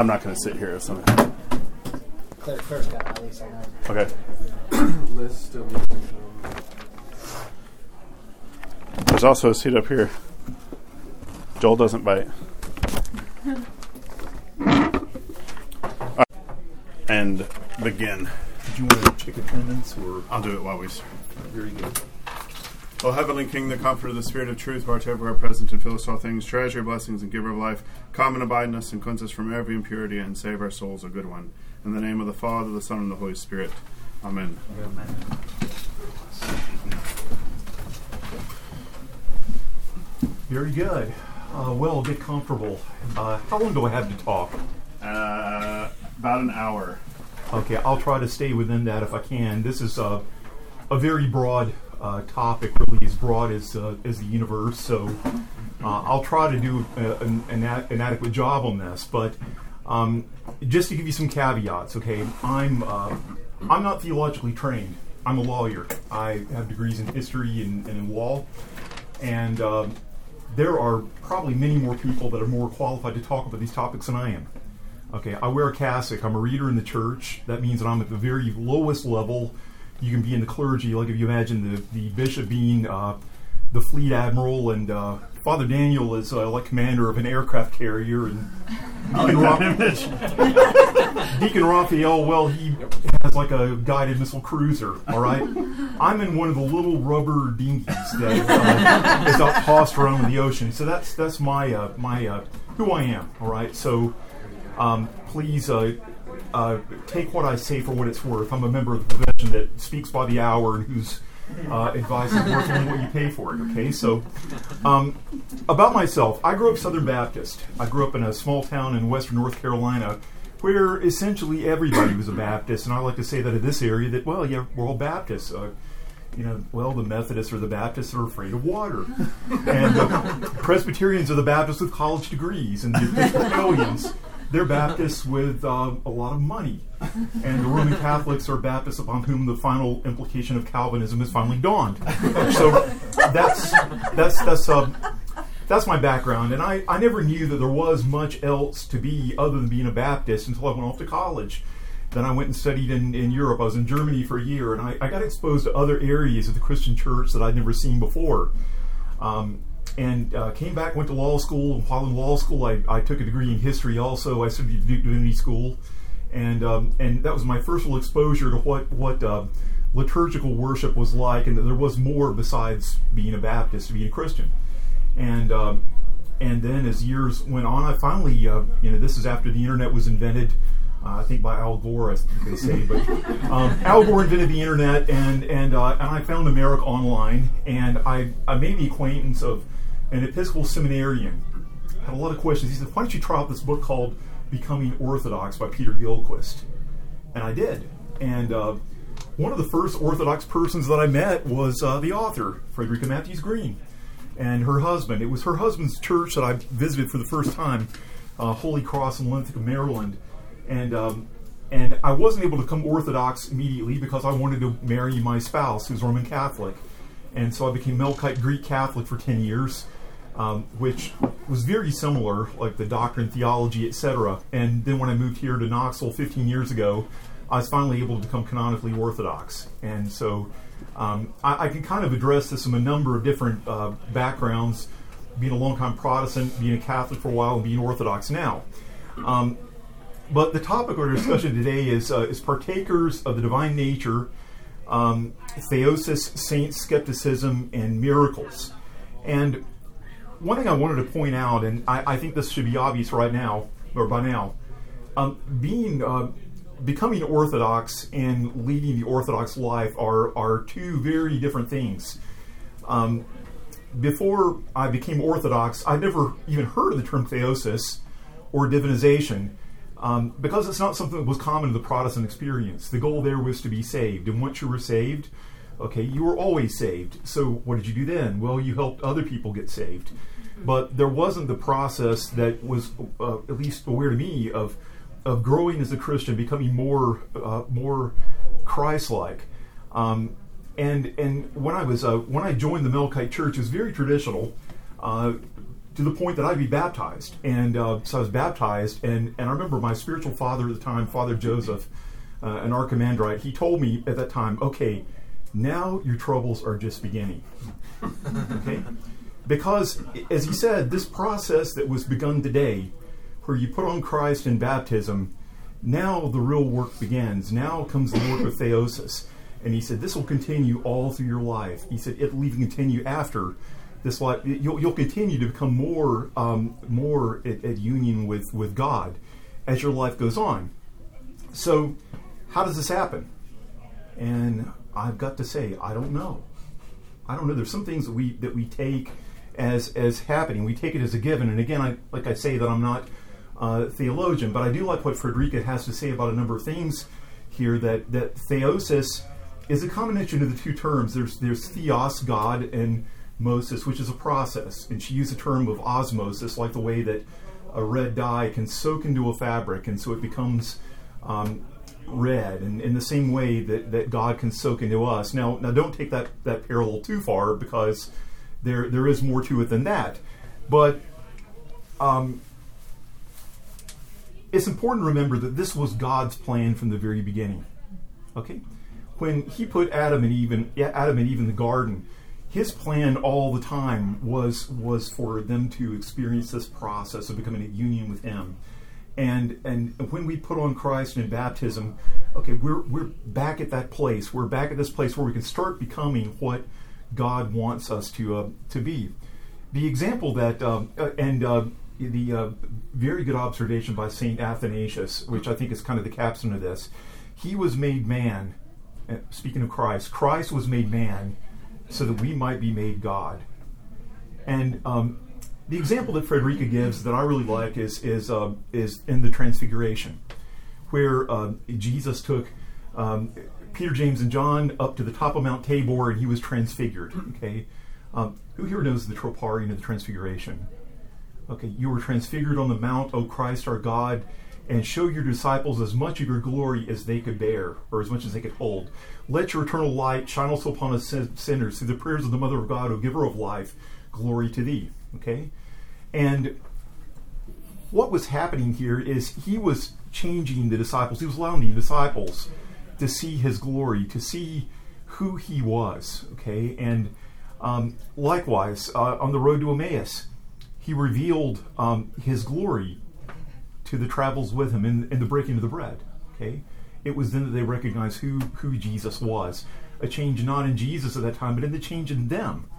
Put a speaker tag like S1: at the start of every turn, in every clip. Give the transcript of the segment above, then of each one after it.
S1: I'm not going to sit here. So.
S2: Clerk first got at least I know.
S1: Okay.
S3: List of
S1: There's also a seat up here. Joel doesn't bite. Alright. And begin.
S4: Do you want to check attendance or
S1: I'll do it while we. s-
S4: very good?
S1: O Heavenly King, the Comforter, of the Spirit of Truth, who art everywhere present and fill us all things, treasure blessings and giver of life, come and abide in us and cleanse us from every impurity and save our souls, a good one. In the name of the Father, the Son, and the Holy Spirit. Amen.
S4: Very good. Uh, well, get comfortable. Uh, how long do I have to talk?
S1: Uh, about an hour.
S4: Okay, I'll try to stay within that if I can. This is uh, a very broad uh, topic, really as broad as uh, as the universe. So uh, I'll try to do uh, an, an, a- an adequate job on this. But um, just to give you some caveats, okay, I'm uh, I'm not theologically trained. I'm a lawyer. I have degrees in history and, and in law, and um, there are probably many more people that are more qualified to talk about these topics than I am. Okay, I wear a cassock. I'm a reader in the church. That means that I'm at the very lowest level. You can be in the clergy, like if you imagine the, the bishop being uh, the fleet admiral, and uh, Father Daniel is uh, like commander of an aircraft carrier, and Deacon, Ra- Deacon Raphael, well, he has like a guided missile cruiser. All right, I'm in one of the little rubber dinghies that uh, is out tossed around in the ocean. So that's that's my uh, my uh, who I am. All right, so um, please uh, take what I say for what it's worth. I'm a member of the profession that speaks by the hour and whose uh, advice is worth only what you pay for it. Okay, so um, about myself, I grew up Southern Baptist. I grew up in a small town in western North Carolina where essentially everybody was a Baptist, and I like to say that in this area that well, yeah, we're all Baptists. Uh, you know, well, the Methodists or the Baptists are afraid of water, and the Presbyterians are the Baptists with college degrees, and the Episcopalians they're Baptists with uh, a lot of money, and the Roman Catholics are Baptists upon whom the final implication of Calvinism has finally dawned. So that's that's that's uh, that's my background, and I, I never knew that there was much else to be other than being a Baptist until I went off to college. Then I went and studied in, in Europe. I was in Germany for a year, and I, I got exposed to other areas of the Christian church that I'd never seen before. Um, and uh, came back, went to law school. And while in law school, I, I took a degree in history also. I studied at Duke Divinity School. And, um, and that was my first real exposure to what, what uh, liturgical worship was like, and that there was more besides being a Baptist, being a Christian. And um, and then as years went on, I finally, uh, you know, this is after the internet was invented. Uh, I think by Al Gore, I think they say, but um, Al Gore invented the internet, and and uh, and I found America Online, and I I made the acquaintance of an Episcopal seminarian. Had a lot of questions. He said, "Why don't you try out this book called Becoming Orthodox by Peter Gillquist?" And I did. And uh, one of the first Orthodox persons that I met was uh, the author, Frederica Mathewes-Green and her husband. It was her husband's church that I visited for the first time, uh, Holy Cross in Linthicum, Maryland, and um, and I wasn't able to come Orthodox immediately because I wanted to marry my spouse, who's Roman Catholic, and so I became Melkite Greek Catholic for ten years, um, which was very similar, like the doctrine, theology, etc. And then when I moved here to Knoxville 15 years ago, I was finally able to become canonically Orthodox, and so. Um, I, I can kind of address this from a number of different uh, backgrounds, being a longtime Protestant, being a Catholic for a while, and being Orthodox now. Um, but the topic of our discussion today is, uh, is partakers of the divine nature, um, theosis, saint skepticism, and miracles. And one thing I wanted to point out, and I, I think this should be obvious right now, or by now, um, being uh, becoming Orthodox and leading the Orthodox life are, are two very different things. Um, before I became Orthodox, I never even heard of the term theosis or divinization um, because it's not something that was common to the Protestant experience. The goal there was to be saved, and once you were saved, okay, you were always saved. So what did you do then? Well, you helped other people get saved. But there wasn't the process that was, uh, at least aware to me, of of growing as a Christian, becoming more uh, more Christ-like. Um, and and when I was uh, when I joined the Melkite Church, it was very traditional. Uh, to the point that I'd be baptized. And uh, so I was baptized, and, and I remember my spiritual father at the time, Father Joseph, uh, an archimandrite, he told me at that time, okay, now your troubles are just beginning. okay? Because, as he said, this process that was begun today, where you put on Christ in baptism, now the real work begins. Now comes the work of theosis. And he said, this will continue all through your life. He said, it will even continue after this life. You'll, you'll continue to become more, um, more at, at union with, with God as your life goes on. So, how does this happen? And I've got to say, I don't know. I don't know. There's some things that we that we take as as happening. We take it as a given. And again, I like I say that I'm not a theologian, but I do like what Frederica has to say about a number of things here. That that theosis is a combination of the two terms. There's there's theos, God, and mosis, which is a process. And she used the term of osmosis, like the way that a red dye can soak into a fabric, and so it becomes um, red. And in the same way that, that God can soak into us. Now, now don't take that, that parallel too far because there there is more to it than that. But um, it's important to remember that this was God's plan from the very beginning. Okay, when He put Adam and Eve in Adam and Eve in the garden, His plan all the time was was for them to experience this process of becoming a union with Him. And and when we put on Christ in baptism, okay, we're we're back at that place. We're back at this place where we can start becoming what God wants us to uh, to be. The example that um, uh, and uh, the uh, very good observation by Saint Athanasius, which I think is kind of the capstone of this. He was made man. uh, Speaking of Christ, Christ was made man so that we might be made God. And um, the example that Frederica gives that I really like is is uh, is in the Transfiguration, where uh, Jesus took um, Peter, James, and John up to the top of Mount Tabor, and he was transfigured. Okay, um, who here knows the troparion of the Transfiguration? Okay, you were transfigured on the mount, O Christ our God, and show your disciples as much of your glory as they could bear, or as much as they could hold. Let your eternal light shine also upon us sin- sinners through the prayers of the Mother of God, O giver of life. Glory to thee. Okay, and what was happening here is he was changing the disciples. He was allowing the disciples to see his glory, to see who he was. Okay, and um, likewise uh, on the road to Emmaus, he revealed um, his glory to the travels with him in, in the breaking of the bread. Okay, it was then that they recognized who who Jesus was. A change not in Jesus at that time, but in the change in them.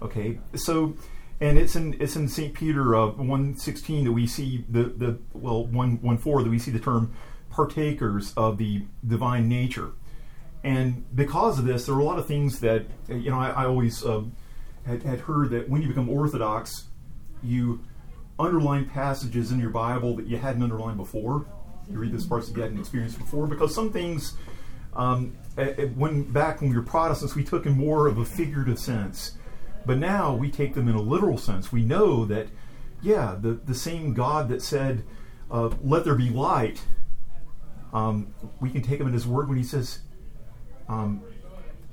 S4: Okay, so and it's in it's in Saint Peter uh, one sixteen that we see the the well one one four that we see the term partakers of the divine nature, and because of this, there are a lot of things that you know I, I always um, had, had heard that when you become Orthodox, you underline passages in your Bible that you hadn't underlined before. You read those parts that you hadn't experienced before because some things. Um, when back when we were Protestants, we took in more of a figurative sense but now we take them in a literal sense. We know that, yeah, the, the same God that said, uh, let there be light, um, we can take him at his word when he says, um,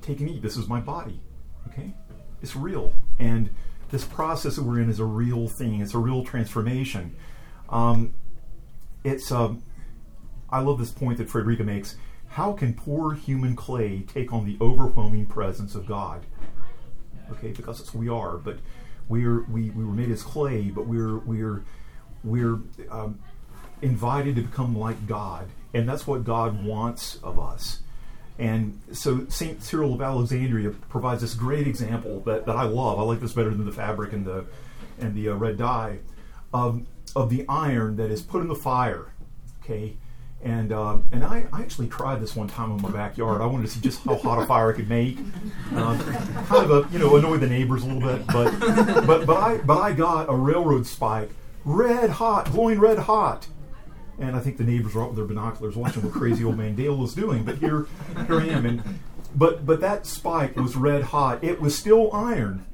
S4: take and eat, this is my body. Okay? It's real. And this process that we're in is a real thing, it's a real transformation. Um, it's, um, I love this point that Frederica makes. How can poor human clay take on the overwhelming presence of God? okay, because who we are. But we're we, we were made as clay, but we're we're we're um, invited to become like God, and that's what God wants of us. And so Saint Cyril of Alexandria provides this great example that, that I love. I like this better than the fabric and the and the uh, red dye of of the iron that is put in the fire. Okay, and uh, and I, I actually tried this one time in my backyard. I wanted to see just how hot a fire I could make. Um, kind of a you know annoy the neighbors a little bit, but but but I but I got a railroad spike, red hot, glowing red hot. And I think the neighbors were out with their binoculars watching what crazy old man Dale was doing. But here here I am, and but but that spike was red hot. It was still iron,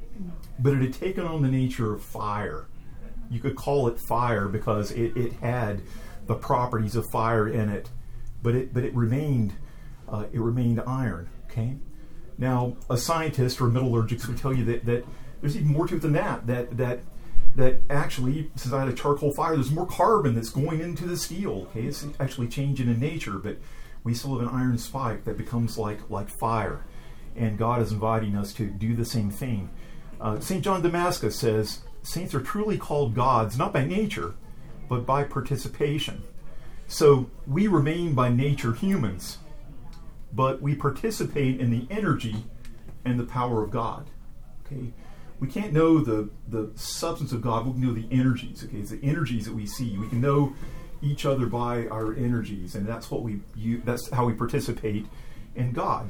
S4: but it had taken on the nature of fire. You could call it fire because it, it had the properties of fire in it, but it but it remained uh, it remained iron. Okay. Now, a scientist or metallurgist would tell you that, that there's even more to it than that. That that that actually, since I had a charcoal fire, there's more carbon that's going into the steel. Okay, it's actually changing in nature, but we still have an iron spike that becomes like like fire, and God is inviting us to do the same thing. Uh, Saint John Damascus says saints are truly called gods not by nature, but by participation. So we remain by nature humans, but we participate in the energy and the power of God. Okay, we can't know the the substance of God. We can know the energies. Okay, it's the energies that we see. We can know each other by our energies, and that's what we you, that's how we participate in God.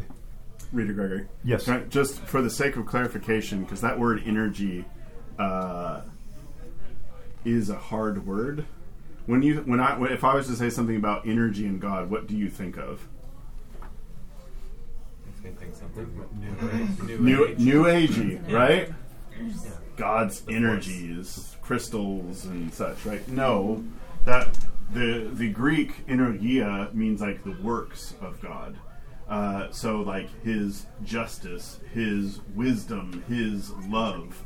S1: Reader Gregory.
S4: Yes.
S1: Can I- just for the sake of clarification, because that word energy uh, is a hard word. When you when I if I was to say something about energy and God, what do you think of?
S3: I think something new age.
S1: New new agey, right? God's energies, crystals and such, right? No, that the the Greek energia means like the works of God. Uh, so like His justice, His wisdom, His love.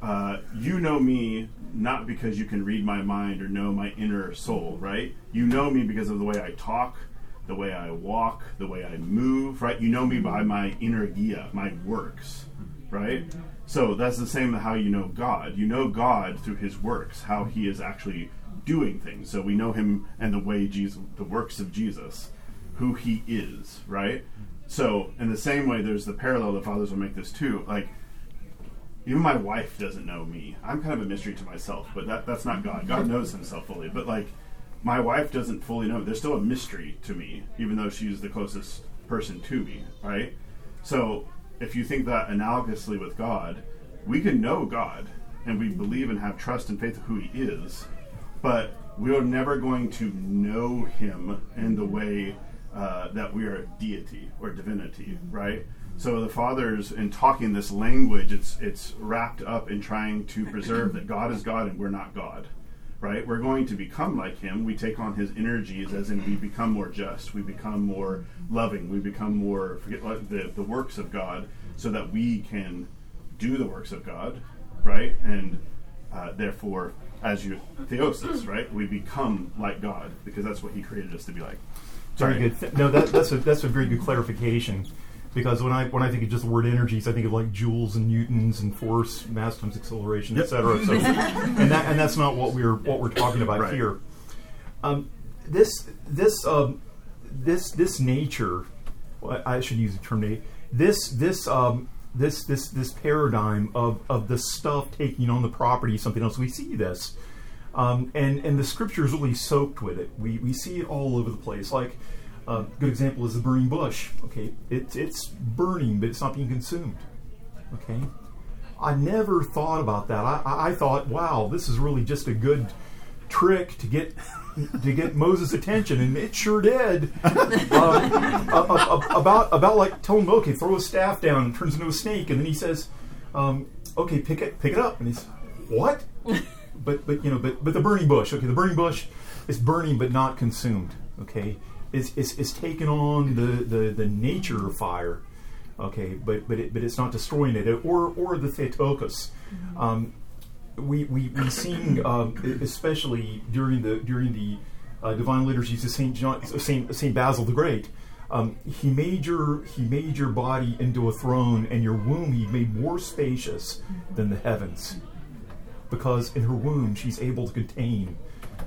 S1: Uh, you know me not because you can read my mind or know my inner soul, right? You know me because of the way I talk, the way I walk, the way I move, right? You know me by my energia, my works, right? So that's the same how you know God. You know God through His works, how He is actually doing things. So we know Him and the way Jesus, the works of Jesus, who He is, right? So in the same way, there's the parallel. The fathers will make this too. Like even my wife doesn't know me. I'm kind of a mystery to myself, but that that's not God. God knows Himself fully, but like my wife doesn't fully know. There's still a mystery to me, even though she's the closest person to me, right? So if you think that analogously with God, we can know God and we believe and have trust and faith of who He is, but we are never going to know Him in the way uh, that we are deity or divinity, right? So the fathers, in talking this language, it's it's wrapped up in trying to preserve that God is God and we're not God, right? We're going to become like Him. We take on His energies, as in we become more just, we become more loving, we become more forget like the the works of God, so that we can do the works of God, right? And uh, therefore, as you theosis, right? We become like God because that's what He created us to be like.
S4: Very
S1: Sorry.
S4: good. No, that, that's a that's a very good clarification. Because when I when I think of just the word energies, I think of like joules and newtons and force, mass times acceleration, etc. So, and that and that's not what we're what we're talking about
S1: Right.
S4: here. Um, this this um, this this nature, well, I should use the term nature. This this um, this this this paradigm of of the stuff taking on the property of something else. We see this. Um, and and the scripture is really soaked with it. We, we see it all over the place. Like a good example is the burning bush. Okay, it's it's burning, but it's not being consumed. Okay, I never thought about that. I, I, thought, wow, this is really just a good trick to get to get Moses' attention, and it sure did. um, a- a- a- about about like telling him, okay, throw a staff down, and turns into a snake, and then he says, um, okay, pick it pick it up, and he's what? but but you know but but the burning bush okay the burning bush is burning but not consumed okay it's it's, it's taken on the, the the nature of fire okay but but it, but it's not destroying it or or the theotokos um, we we we sing um, especially during the during the uh, divine liturgies of Saint John Saint Saint Basil the Great um, he made your he made your body into a throne and your womb he made more spacious than the heavens. Because in her womb she's able to contain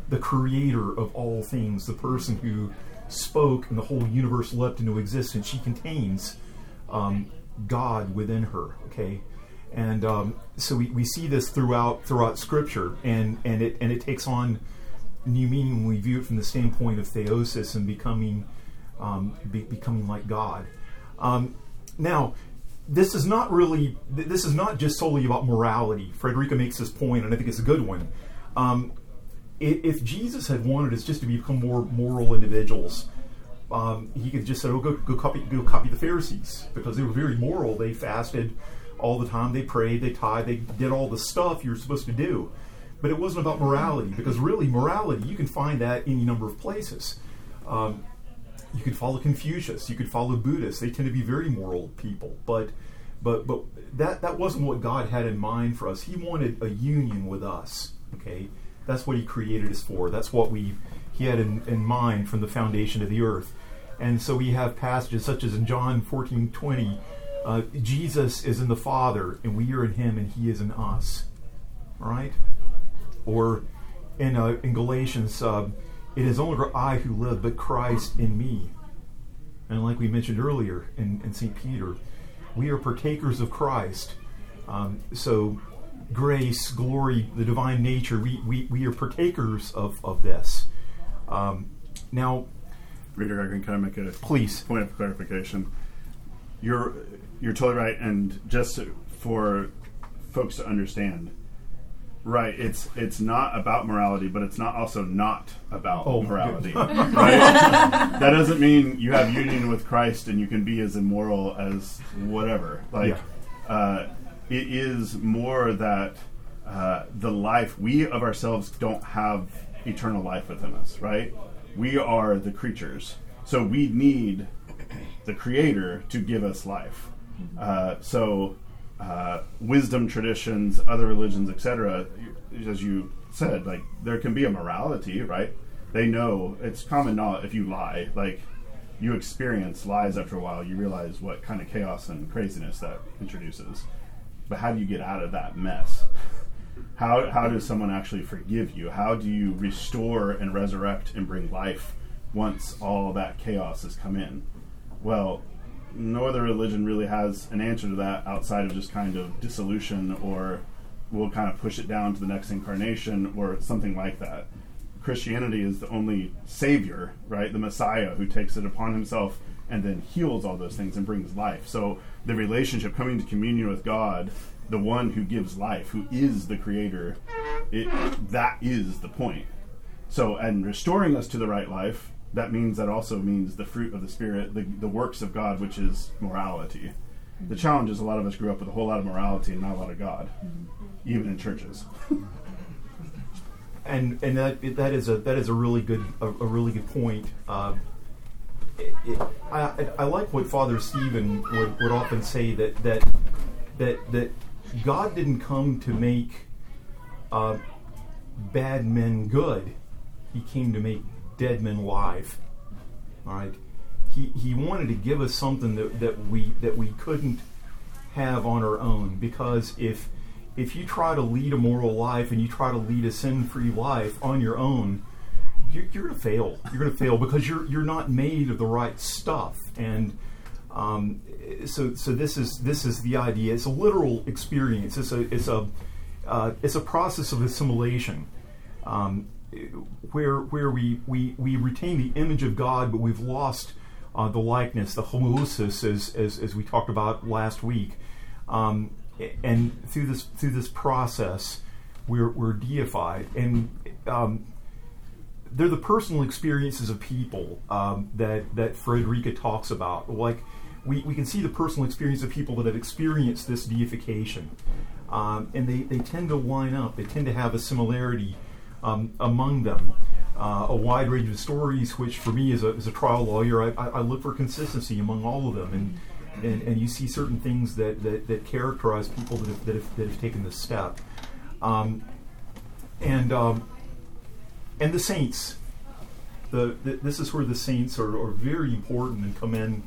S4: the creator of all things, the person who spoke and the whole universe leapt into existence. She contains um, God within her. Okay, and um, so we, we see this throughout throughout Scripture, and and it and it takes on new meaning when we view it from the standpoint of theosis and becoming um, be, becoming like God. Um, now, this is not really this is not just solely about morality. Frederica makes this point, and I think it's a good one. Um, if Jesus had wanted us just to become more moral individuals, um, he could just say, "Oh, go, go copy, go copy the Pharisees," because they were very moral. They fasted all the time. They prayed. They tithed. They did all the stuff you're supposed to do. But it wasn't about morality, because really, morality you can find that any number of places. Um, you could follow Confucius. You could follow Buddhists. They tend to be very moral people. But but but that that wasn't what God had in mind for us. He wanted a union with us. Okay, that's what He created us for. That's what we He had in, in mind from the foundation of the earth. And so we have passages such as in John fourteen twenty, uh, Jesus is in the Father, and we are in Him, and He is in us. Right? or in uh, in Galatians, uh, it is longer I who live, but Christ in me. And like we mentioned earlier in, in St. Peter, we are partakers of Christ. Um, so, grace, glory, the divine nature, we, we, we are partakers of, of this. Um, now,
S1: Reader, I can kind of make a
S4: please.
S1: point of clarification. You're you're totally right, and just for folks to understand, right? It's it's not about morality, but it's not also not about
S4: Oh,
S1: morality. right? that doesn't mean you have union with Christ and you can be as immoral as whatever. Like, uh, it is more that uh, the life we of ourselves don't have eternal life within us. Right? We are the creatures, so we need the Creator to give us life. Uh, so, uh, wisdom traditions, other religions, etc. As you said, like there can be a morality, right? They know it's common knowledge. If you lie, like you experience lies after a while, you realize what kind of chaos and craziness that introduces. But how do you get out of that mess? How, how does someone actually forgive you? How do you restore and resurrect and bring life once all that chaos has come in? Well, no other religion really has an answer to that outside of just kind of dissolution or we'll kind of push it down to the next incarnation or something like that. Christianity is the only savior, right? The Messiah who takes it upon himself and then heals all those things and brings life. So the relationship coming to communion with God, the one who gives life, who is the creator, it, that is the point. So, and restoring us to the right life, that means that also means the fruit of the Spirit, the, the works of God, which is morality. The challenge is a lot of us grew up with a whole lot of morality and not a lot of God, even in churches.
S4: and and that that is a that is a really good a, a really good point. Uh, it, I, I like what Father Stephen would, would often say that that that that God didn't come to make uh, bad men good; He came to make dead men live. All right, he he wanted to give us something that, that we that we couldn't have on our own. Because if if you try to lead a moral life and you try to lead a sin-free life on your own, you're, you're going to fail. You're going to fail because you're you're not made of the right stuff. And um, so so this is this is the idea. It's a literal experience. It's a it's a uh, it's a process of assimilation. Um, where where we, we, we retain the image of God, but we've lost uh, the likeness, the homoiosis, as, as, as we talked about last week. Um, and through this through this process, we're, we're deified, and um, they're the personal experiences of people um, that that Frederica talks about. Like we, we can see the personal experience of people that have experienced this deification, um, and they, they tend to line up. They tend to have a similarity um, among them. Uh, a wide range of stories, which for me as a, as a trial lawyer, I, I, look for consistency among all of them, and and, and you see certain things that, that, that characterize people that have, that have, that have taken this step. Um, and um, and the saints, the, the, this is where the saints are, are very important and come in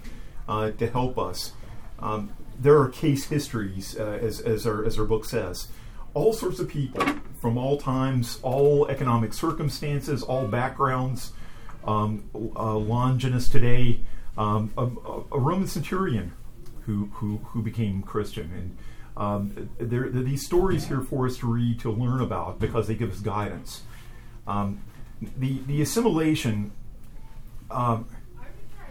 S4: uh, to help us. Um, there are case histories, uh, as, as, our, as our book says. All sorts of people from all times, all economic circumstances, all backgrounds. Um, uh, Longinus today, um, a, a, Roman centurion who, who, who became Christian. And um, there, there, are these stories here for us to read, to learn about, because they give us guidance. Um, the, the assimilation, um,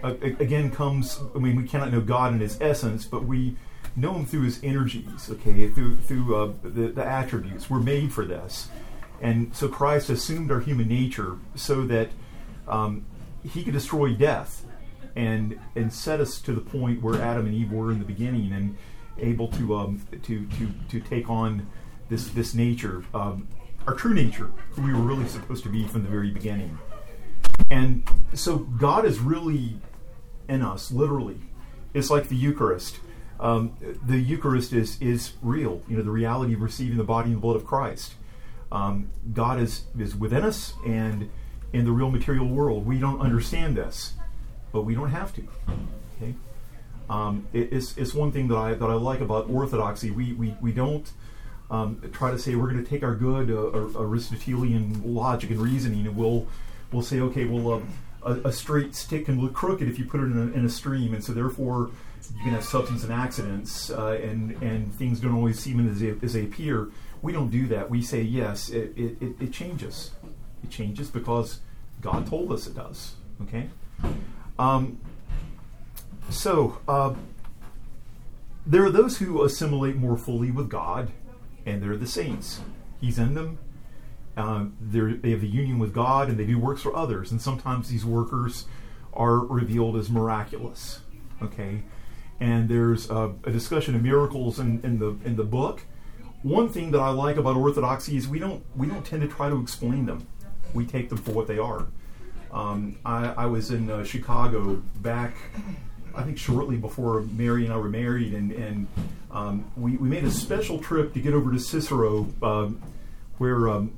S4: again, comes, I mean, we cannot know God in his essence, but we know him through his energies, okay, through, through uh, the, the attributes. We're made for this. And so Christ assumed our human nature so that um, he could destroy death and and set us to the point where Adam and Eve were in the beginning and able to um, to to to take on this this nature, um, our true nature, who we were really supposed to be from the very beginning. And so God is really in us, literally. It's like the Eucharist. um, the Eucharist is is real. You know, the reality of receiving the body and blood of Christ. Um, God is is within us and in the real material world. We don't understand this, but we don't have to. Okay, um, it, it's it's one thing that I that I like about Orthodoxy. We we we don't. Um, try to say we're going to take our good uh, Aristotelian logic and reasoning, and we'll we'll say, okay, well, uh, a, a, straight stick can look crooked if you put it in a, in a stream, and so therefore you can have substance and accidents, uh, and and things don't always seem as they, as they appear. We don't do that. We say yes, it, it, it changes. It changes because God told us it does. Okay. Um, so uh, there are those who assimilate more fully with God, and they're the saints. He's in them. Um, they have a union with God, and they do works for others. And sometimes these workers are revealed as miraculous. Okay, and there's a, a discussion of miracles in, in the in the book. One thing that I like about orthodoxy is we don't we don't tend to try to explain them. We take them for what they are. Um, I, I, was in uh, Chicago back, I think, shortly before Mary and I were married, and, and um, we, we made a special trip to get over to Cicero, um, where um,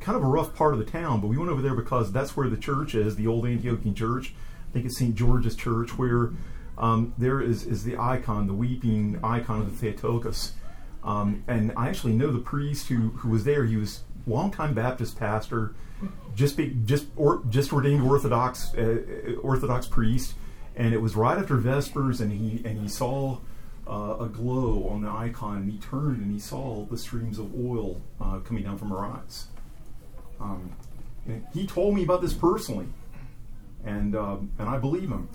S4: kind of a rough part of the town, but we went over there because that's where the church is, the old Antiochian church. I think it's St. George's Church, where um, there is, is the icon, the weeping icon of the Theotokos. Um, and I actually know the priest who, who was there. He was longtime Baptist pastor, just be, just or, just ordained Orthodox uh, Orthodox priest, and it was right after Vespers, and he and he saw uh, a glow on the icon, and he turned and he saw the streams of oil uh, coming down from her eyes. Um, he told me about this personally, and um, and I believe him.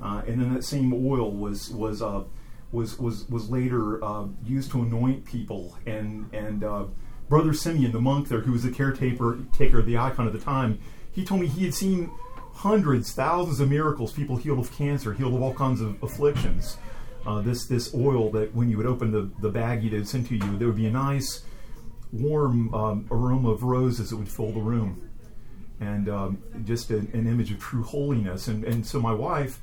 S4: Uh, and then that same oil was was uh, was was was later uh, used to anoint people, and and uh, Brother Simeon, the monk there, who was the caretaker taker of the icon at the time, he told me he had seen hundreds, thousands of miracles, people healed of cancer, healed of all kinds of afflictions. Uh, this this oil that when you would open the, the baggie that sent to you, there would be a nice warm um, aroma of roses that would fill the room, and um, just a, an image of true holiness. And and so my wife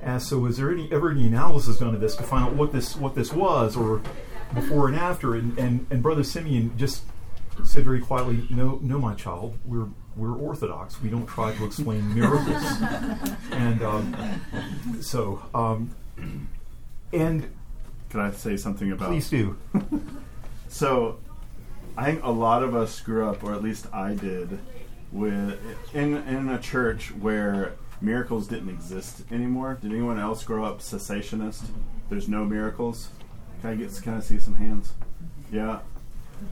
S4: asked, so was there any ever any analysis done of this to find out what this what this was, or before and after? And and, and Brother Simeon just said very quietly, "No, no, my child, we're we're Orthodox. We don't try to explain miracles." and um, so, um, and
S1: can I say something about?
S4: Please do.
S1: so, I think a lot of us grew up, or at least I did, with in in a church where miracles didn't exist anymore. Did anyone else grow up cessationist? There's no miracles. Can I get? Can I see some hands? Yeah.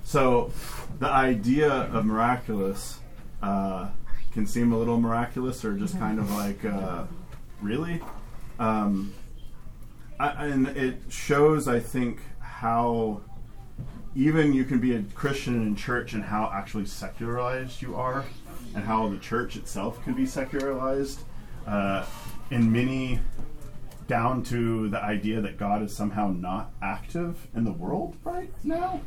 S1: So, the idea of miraculous uh, can seem a little miraculous, or just kind of like, uh, really. Um, I, and it shows, I think, how even you can be a Christian in church and how actually secularized you are, and how the church itself can be secularized uh, in many down to the idea that God is somehow not active in the world right now,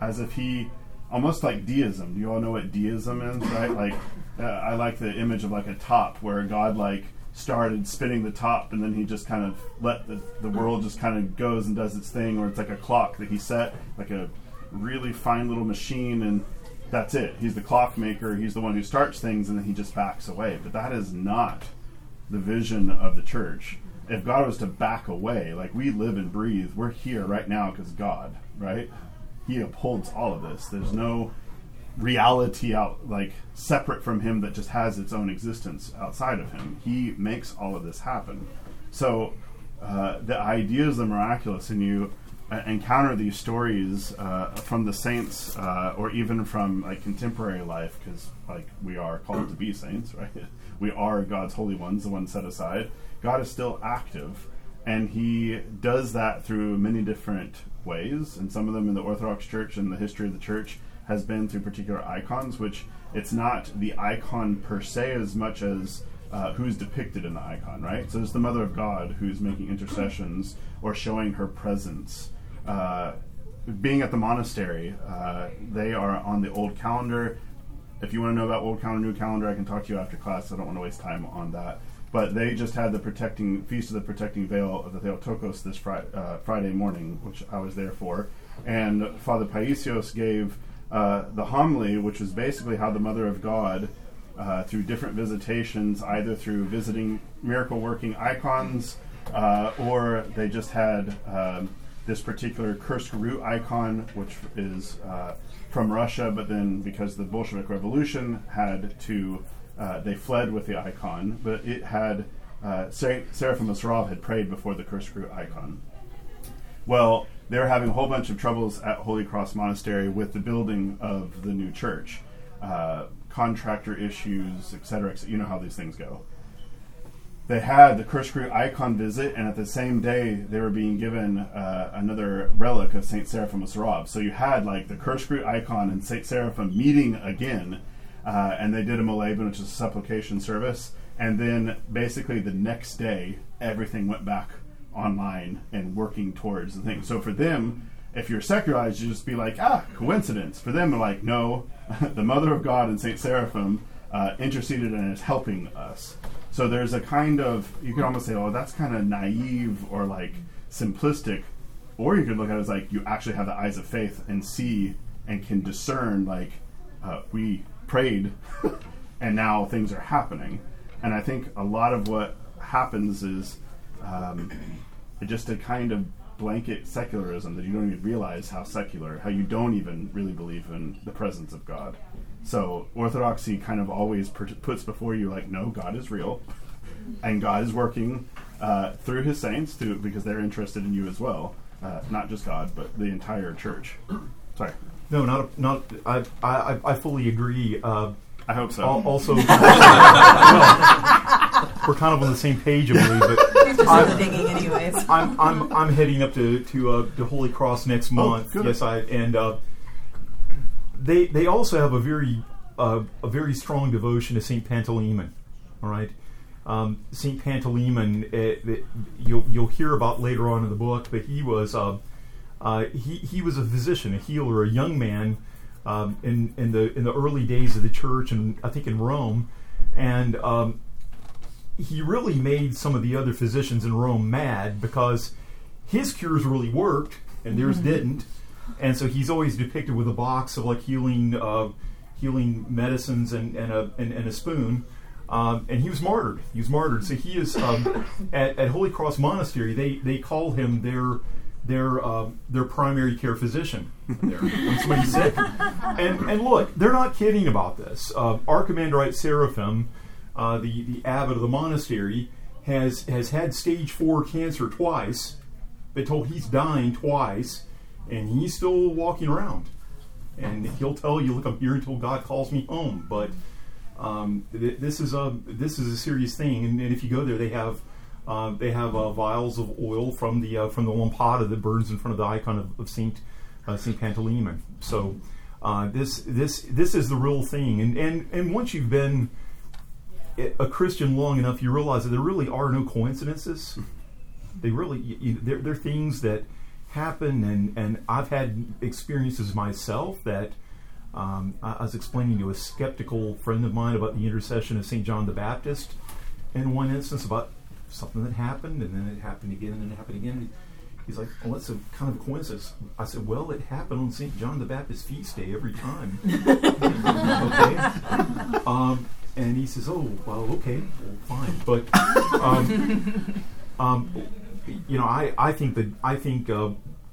S1: as if he almost like deism. Do you all know what deism is, right? Like, uh, I like the image of like a top where God like started spinning the top and then he just kind of let the, the world just kind of goes and does its thing, or it's like a clock that he set, like a really fine little machine, and that's it. He's the clockmaker. He's the one who starts things, and then he just backs away. But that is not the vision of the church. If God was to back away, like we live and breathe, we're here right now because God, right? He upholds all of this. There's no reality out like separate from him that just has its own existence outside of him. He makes all of this happen. So uh, the ideas the miraculous, and you uh, encounter these stories uh, from the saints, uh, or even from like contemporary life, because like we are called to be saints, right? we are God's holy ones, the ones set aside. God is still active, and He does that through many different ways. And some of them in the Orthodox Church and the history of the Church has been through particular icons, which it's not the icon per se as much as uh, who's depicted in the icon, right? So it's the Mother of God who's making intercessions or showing her presence. Uh, being at the monastery, uh, they are on the old calendar if you want to know about old calendar, new calendar, I can talk to you after class. I don't want to waste time on that. But they just had the protecting feast of the protecting veil of the Theotokos this fri- uh, Friday morning, which I was there for, and Father Paisios gave uh, the homily, which was basically how the Mother of God, uh, through different visitations, either through visiting miracle working icons, uh, or they just had um, this particular Kursk root icon, which is uh, from Russia, but then because the Bolshevik Revolution had to, uh, they fled with the icon, but it had, uh, Ser- Seraphim Masrov had prayed before the Kursk root icon. Well, they were having a whole bunch of troubles at Holy Cross Monastery with the building of the new church, uh, contractor issues, etc. Et you know how these things go. They had the Kursk root icon visit, and at the same day, they were being given uh, another relic of Saint Seraphim Sarov. So you had like the Kursk root icon and Saint Seraphim meeting again, uh, and they did a Moleben, which is a supplication service. And then basically the next day, everything went back online and working towards the thing. So for them, if you're secularized, you just be like, ah, coincidence. For them, they're like, no, the Mother of God and Saint Seraphim uh, interceded and is helping us. So there's a kind of you could almost say, oh, that's kind of naive or like simplistic, or you could look at it as like you actually have the eyes of faith and see and can discern like uh, we prayed and now things are happening. And I think a lot of what happens is um, just a kind of blanket secularism that you don't even realize how secular, how you don't even really believe in the presence of God. So orthodoxy kind of always per- puts before you like, no, God is real, and God is working uh, through His saints too, because they're interested in you as well. Uh, not just God, but the entire church. Sorry.
S4: No, not a, not. I, I I fully agree. Uh,
S1: I hope so.
S4: al- also, well, we're kind of on the same page, I believe. But
S5: He's just
S4: I'm-
S5: digging anyways.
S4: I'm I'm I'm heading up to to uh, to Holy Cross next month.
S1: good.
S4: yes, I and uh, they they also have a very uh, a very strong devotion to Saint Pantaleon. All right, um, Saint Pantaleon. Uh, that you'll you'll hear about later on in the book, but he was uh, uh, he he was a physician, a healer, a young man um, in in the in the early days of the church, and I think in Rome, and um, he really made some of the other physicians in Rome mad because his cures really worked and theirs didn't, and so he's always depicted with a box of like healing uh, healing medicines and, and a and, and a spoon. Um, and he was martyred. He was martyred. So he is um, at, at Holy Cross Monastery. They they call him their their uh, their primary care physician there when somebody's sick. And and look, they're not kidding about this. Uh, Archimandrite Seraphim, uh, the the abbot of the monastery, has has had stage four cancer twice. Been told he's dying twice, and he's still walking around. And he'll tell you, "Look, I'm here until God calls me home." But um, th- this is a this is a serious thing, and, and if you go there, they have uh, they have uh, vials of oil from the uh, from the lampada that burns in front of the icon of, of Saint uh, Saint Pantaleon. So uh, this this this is the real thing, and and and once you've been a Christian long enough, you realize that there really are no coincidences. They really you, they're, they're things that happen, and and I've had experiences myself that. Um, I I was explaining to a skeptical friend of mine about the intercession of St. John the Baptist in one instance about something that happened, and then it happened again, and then it happened again. He's like, "Well, that's a kind of coincidence." I said, "Well, it happened on St. John the Baptist feast day every time." okay. Um, and he says, "Oh, well, okay, well, fine." But um, um, you know, I, I think that I think uh,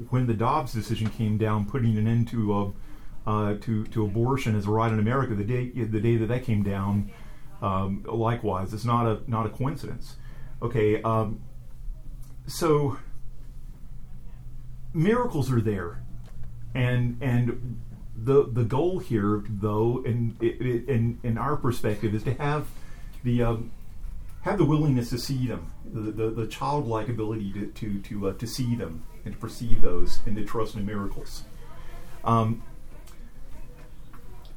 S4: when the Dobbs decision came down, putting an end to uh, uh, to to abortion as a right in America, the day the day that that came down, um, likewise, it's not a not a coincidence. Okay, um, so miracles are there, and and the the goal here, though, in in in our perspective, is to have the um, have the willingness to see them, the, the, the childlike ability to to to, uh, to see them and to perceive those, and to trust in miracles, um,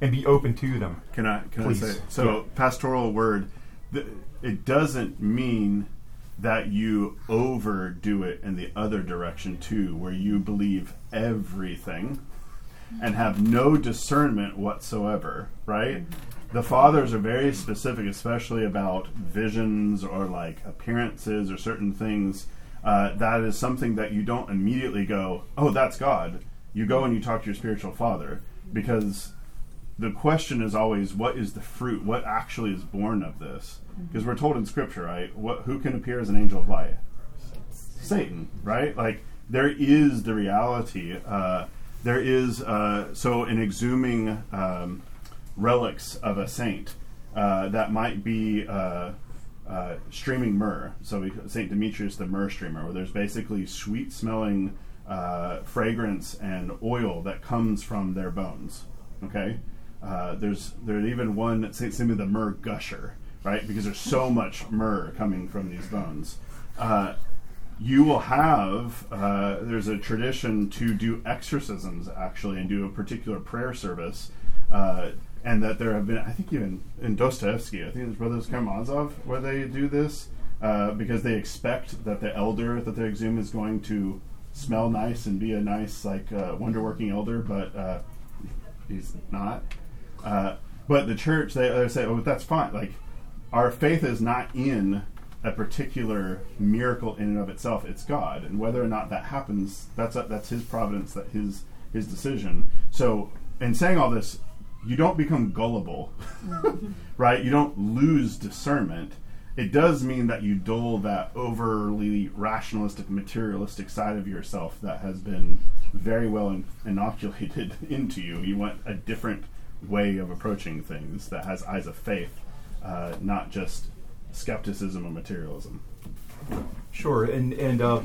S4: and be open to them.
S1: Can I can
S4: Please.
S1: I say so?
S4: Yeah.
S1: Pastoral word. Th- It doesn't mean that you overdo it in the other direction too, where you believe everything and have no discernment whatsoever, right? the fathers are very specific, especially about visions or like appearances or certain things. Uh, that is something that you don't immediately go, "Oh, that's God." You go and you talk to your spiritual father because the question is always, "What is the fruit? What actually is born of this?" Because we're told in Scripture, right? What who can appear as an angel of light? Satan, right? Like there is the reality. Uh, there is uh, so an exhuming um, relics of a saint uh, that might be uh, uh, streaming myrrh. So we, Saint Demetrius, the myrrh streamer, where there's basically sweet smelling uh, fragrance and oil that comes from their bones. Okay, uh, there's there's even one Saint Simeon the myrrh gusher, right? Because there's so much myrrh coming from these bones. Uh, you will have uh, there's a tradition to do exorcisms actually and do a particular prayer service uh, and that there have been i think even in dostoevsky i think it's brothers karamazov where they do this uh, because they expect that the elder that they exhume is going to smell nice and be a nice like uh, wonder working elder but uh, he's not uh, but the church they, they say oh that's fine like our faith is not in a particular miracle in and of itself. It's God, and whether or not that happens, that's a, that's His providence, that His His decision. So, in saying all this, you don't become gullible, right? You don't lose discernment. It does mean that you dull that overly rationalistic, materialistic side of yourself that has been very well in- inoculated into you. You want a different way of approaching things that has eyes of faith, uh, not just skepticism or materialism.
S4: Sure, and and uh,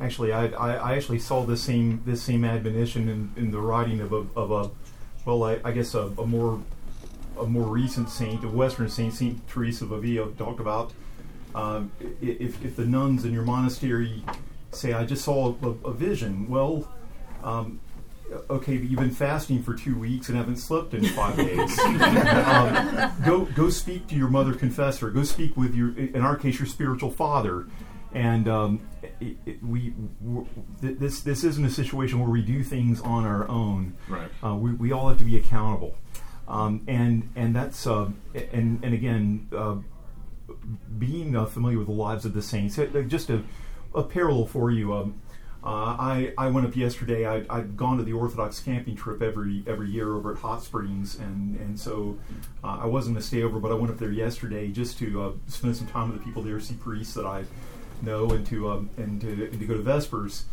S4: actually, I, I, I actually saw this same this same admonition in, in the writing of a of a well, I, I guess a, a more a more recent saint, a Western saint, Saint Teresa of Avila, talked about um, if if the nuns in your monastery say, "I just saw a, a vision," well. Um, okay, but you've been fasting for two weeks and haven't slept in five days. um, go go speak to your mother confessor. Go speak with your, in our case, your spiritual father. And um, it, it, we this this isn't a situation where we do things on our own.
S1: Right.
S4: Uh, we, we all have to be accountable. Um, and and that's uh, and and again, uh, being uh, familiar with the lives of the saints. Uh, Just a, a parallel for you. Um, uh, I, I went up yesterday. I, I've gone to the Orthodox camping trip every every year over at Hot Springs, and and so uh, I wasn't to stay over, but I went up there yesterday just to uh, spend some time with the people there, see priests that I know, and to um, and to and to go to Vespers,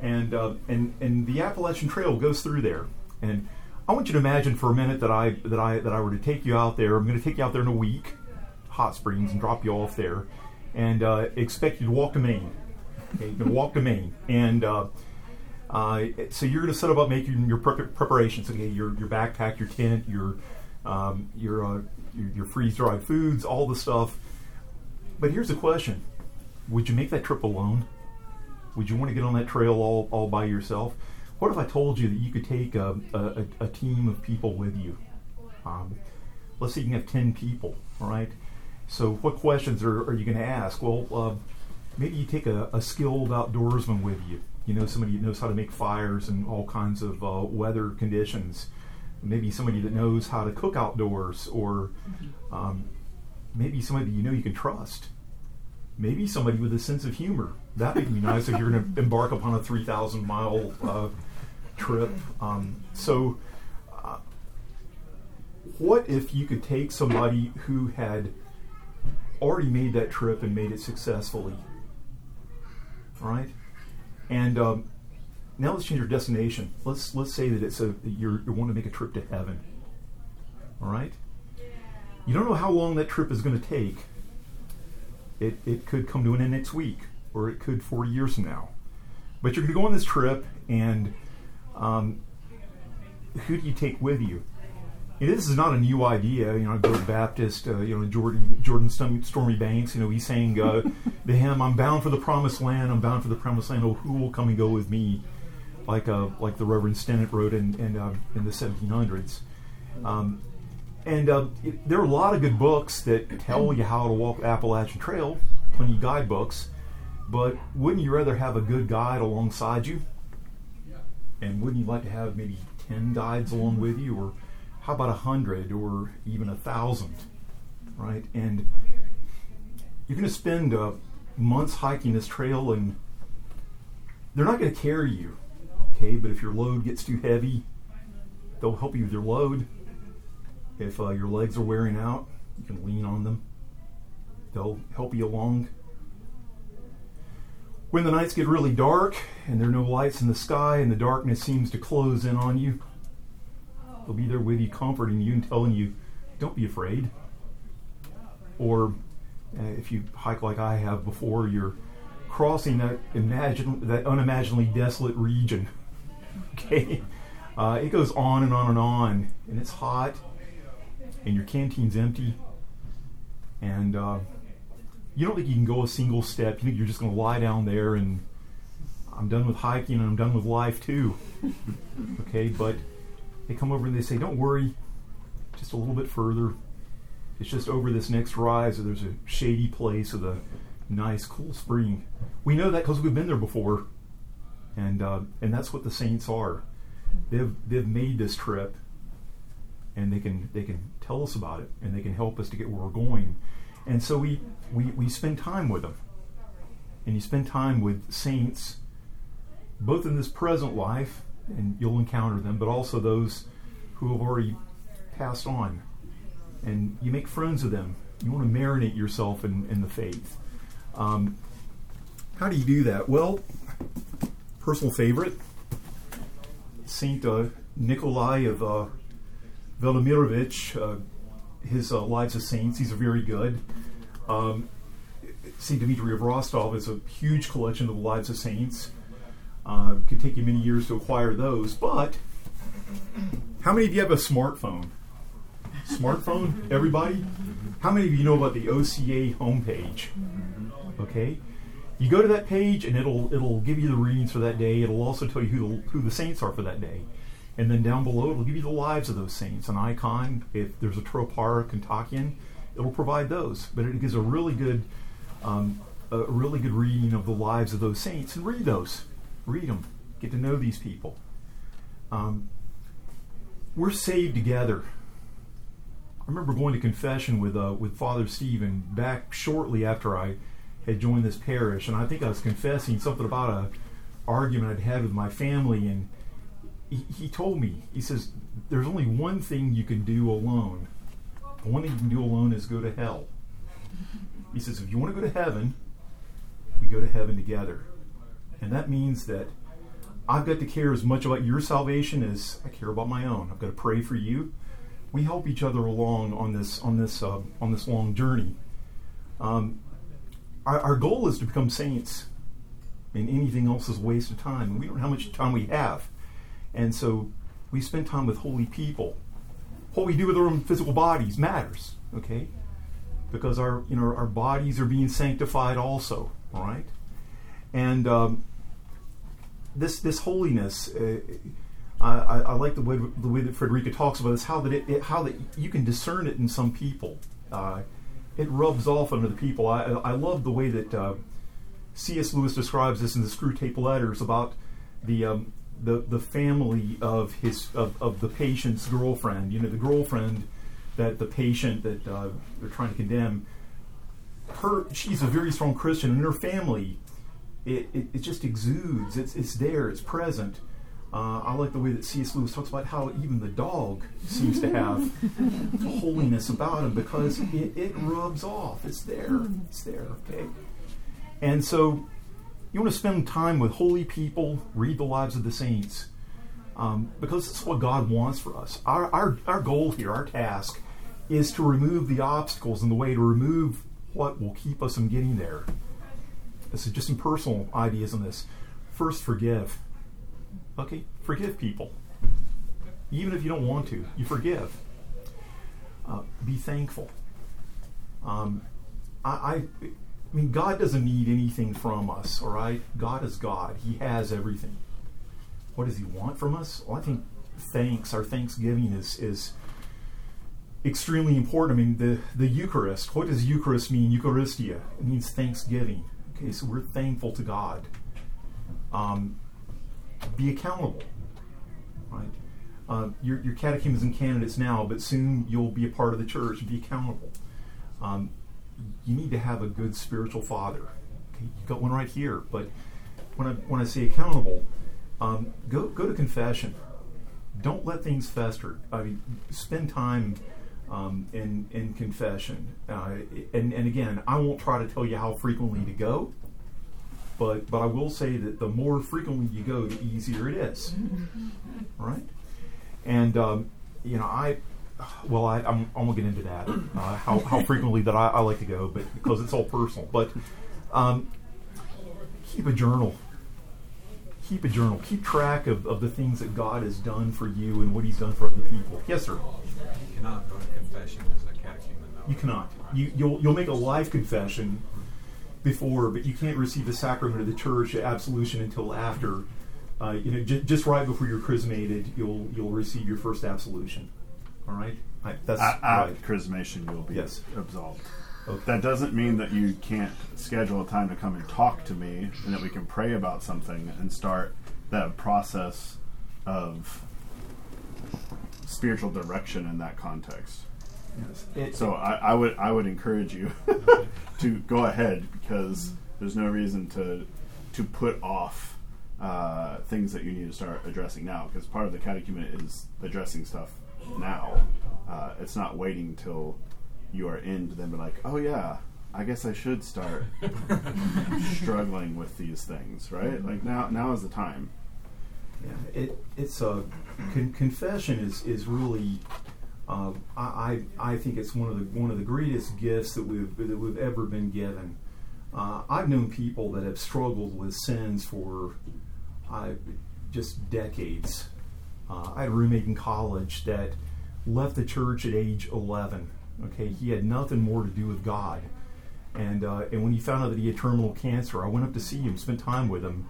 S4: and uh, and and the Appalachian Trail goes through there, and I want you to imagine for a minute that I that I that I were to take you out there. I'm going to take you out there in a week, Hot Springs, and drop you off there, and uh, expect you to walk to Maine. Okay, going to walk to Maine, and uh, uh, so you're going to set about making your prep- preparations. Okay, your your backpack, your tent, your um, your, uh, your your freeze dried foods, all the stuff. But here's the question: Would you make that trip alone? Would you want to get on that trail all, all by yourself? What if I told you that you could take a, a, a team of people with you? Um, let's say you can have 10 people, all right? So, what questions are, are you going to ask? Well, uh, maybe you take a, a skilled outdoorsman with you. You know, somebody that knows how to make fires in all kinds of uh, weather conditions. Maybe somebody that knows how to cook outdoors, or um, maybe somebody you know you can trust. Maybe somebody with a sense of humor. That would be nice if you're going to embark upon a 3,000 mile uh, trip. Um, so, uh, what if you could take somebody who had already made that trip and made it successfully? All right, and um, now let's change your destination. Let's let's say that it's a you're you want to make a trip to heaven. All right, you don't know how long that trip is going to take. It it could come to an end next week, or it could 40 years from now. But you're going to go on this trip, and um, who do you take with you? You know, this is not a new idea. You know, George Baptist, uh, you know, Jordan, Jordan Stormy, Banks, you know, he's saying uh, the hymn, I'm bound for the promised land, I'm bound for the promised land, oh, who will come and go with me? Like uh, like the Reverend Stennett wrote in, in, uh, in the 1700s. Um, and uh, it, there are a lot of good books that tell you how to walk the Appalachian Trail, plenty of guidebooks, but wouldn't you rather have a good guide alongside you? And wouldn't you like to have maybe 10 guides along with you? Or how about a hundred or even a thousand, right? And you're going to spend uh, months hiking this trail, and they're not going to carry you, okay? But if your load gets too heavy, they'll help you with your load. If uh, your legs are wearing out, you can lean on them. They'll help you along. When the nights get really dark and there are no lights in the sky and the darkness seems to close in on you, they'll be there with you, comforting you and telling you, don't be afraid. Or uh, if you hike like I have before, you're crossing that imagine that unimaginably desolate region. okay, uh, it goes on and on and on, and it's hot, and your canteen's empty, and uh, you don't think you can go a single step. You think you're just going to lie down there and I'm done with hiking and I'm done with life too. okay, but they come over and they say, "Don't worry, just a little bit further." It's just over this next rise, or there's a shady place with a nice, cool spring. We know that because we've been there before, and uh, and that's what the saints are. They've they've made this trip, and they can they can tell us about it, and they can help us to get where we're going. And so we we we spend time with them, and you spend time with saints, both in this present life, and you'll encounter them, but also those who have already passed on and you make friends with them. You want to marinate yourself in, in the faith. Um, how do you do that? Well, personal favorite, Saint uh, Nikolai of uh, Velimirovich, uh, his uh, Lives of Saints, these are very good. Um, Saint Dmitri of Rostov is a huge collection of the Lives of Saints. Uh, could take you many years to acquire those, but how many of you have a smartphone? smartphone, everybody? How many of you know about the OCA homepage? Okay. You go to that page and it'll it'll give you the readings for that day. It'll also tell you who the, who the saints are for that day. And then down below it'll give you the lives of those saints, an icon. If there's a Troparia Kontakion, it'll provide those. But it gives a really good um, a really good reading of the lives of those saints and read those. Read them. Get to know these people. Um, we're saved together. I remember going to confession with uh, with Father Stephen back shortly after I had joined this parish, and I think I was confessing something about a argument I'd had with my family, and he, he told me he says there's only one thing you can do alone. The one thing you can do alone is go to hell. He says if you want to go to heaven, we go to heaven together, and that means that I've got to care as much about your salvation as I care about my own. I've got to pray for you we help each other along on this on this uh, on this long journey. Um, our, our, goal is to become saints, and anything else is a waste of time. We don't know how much time we have, and so we spend time with holy people. What we do with our own physical bodies matters, okay? Because our you know our bodies are being sanctified also, all right? And um, this this holiness. Uh, I, I, like the way the way that Frederica talks about this. How that it, it how that you can discern it in some people. Uh, it rubs off on other people. I, I love the way that uh, C.S. Lewis describes this in the Screwtape Letters about the um, the the family of his of, of the patient's girlfriend. You know, the girlfriend that the patient that uh, they're trying to condemn. Her, she's a very strong Christian, and her family, it, it, it just exudes. It's it's there. It's present uh, I like the way that C.S. Lewis talks about how even the dog seems to have holiness about him because it, it rubs off. It's there. It's there. Okay. And so you want to spend time with holy people, read the lives of the saints, um, because it's what God wants for us. Our, our, our goal here, our task, is to remove the obstacles in the way, to remove what will keep us from getting there. This is just some personal ideas on this. First, forgive Okay, forgive people. Even if you don't want to, you forgive. Uh, be thankful. Um, I, I, I mean, God doesn't need anything from us, all right? God is God, He has everything. What does He want from us? Well, I think thanks, our thanksgiving is, is extremely important. I mean, the, the Eucharist, what does Eucharist mean? Eucharistia. It means thanksgiving. So we're thankful to God. Um, be accountable. Right? Uh, you're, you're catechism candidates now, but soon you'll be a part of the church be accountable. Um, you need to have a good spiritual father. Okay, you got one right here, but when I when I say accountable, um, go go to confession. Don't let things fester. I mean, spend time um, in in confession. Uh, and and again, I won't try to tell you how frequently to go, but but I will say that the more frequently you go, the easier it is. All right, and um, you know I. Well, I, I'm, I'm gonna get into that uh, how, how frequently that I, I like to go, but because it's all personal. But um, keep a journal keep a journal. Keep track of, of the things that God has done for you and what He's done for other people. Yes, sir.
S3: You cannot go to confession as a catechumen.
S4: You cannot. You, you'll you'll make a live confession before, but you can't receive the sacrament of the church absolution until after. Uh, you know, j- just right before you're chrismated, you'll you'll receive your first absolution. All right. I, that's
S1: At,
S4: right.
S1: chrismation, you'll be
S4: Yes.
S1: absolved.
S4: Okay.
S1: That doesn't mean that you can't schedule a time to come and talk to me and that we can pray about something and start that process of spiritual direction in that context.
S4: Yes. It-
S1: So I, I would I would encourage you to go ahead because there's no reason to to put off uh, things that you need to start addressing now because part of the catechumen is addressing stuff now. Uh, it's not waiting till you are in to then be like, oh yeah, I guess I should start struggling with these things, right? Like now now is the time.
S4: Yeah, it it's a con- confession is is really uh, I, I think it's one of the one of the greatest gifts that we've that we've ever been given. Uh, I've known people that have struggled with sins for uh, just decades. Uh, I had a roommate in college that left the church at age 11. Okay, he had nothing more to do with God, and uh, and when he found out that he had terminal cancer, I went up to see him, spent time with him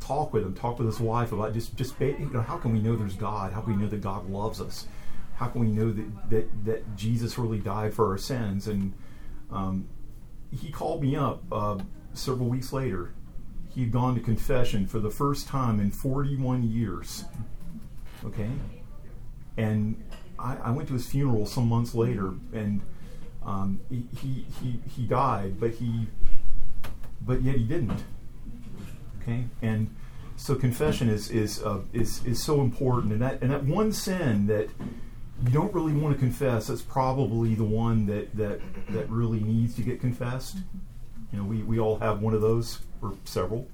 S4: talk with him, talk with his wife about just just you know how can we know there's God? How can we know that God loves us? How can we know that that, that Jesus really died for our sins? And um, he called me up uh, several weeks later. He had gone to confession for the first time in 41 years. Okay, and I, I went to his funeral some months later, and um, he, he he died, but he but yet he didn't okay and so confession is is uh, is is so important and that and that one sin that you don't really want to confess that's probably the one that that that really needs to get confessed you know we, we all have one of those or several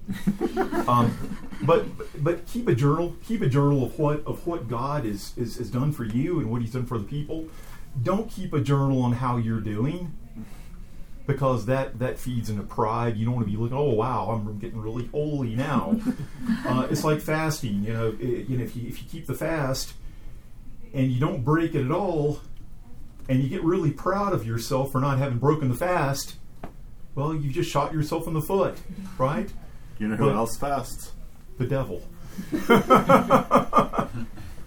S4: um, but but keep a journal keep a journal of what of what God is, is is done for you and what he's done for the people don't keep a journal on how you're doing because that that feeds into pride. You don't want to be looking, oh wow, I'm getting really holy now. uh, it's like fasting. You know, it, you know if you if you keep the fast and you don't break it at all, and you get really proud of yourself for not having broken the fast, well, you just shot yourself in the foot, right?
S1: You know who
S4: But-
S1: else fasts?
S4: The devil.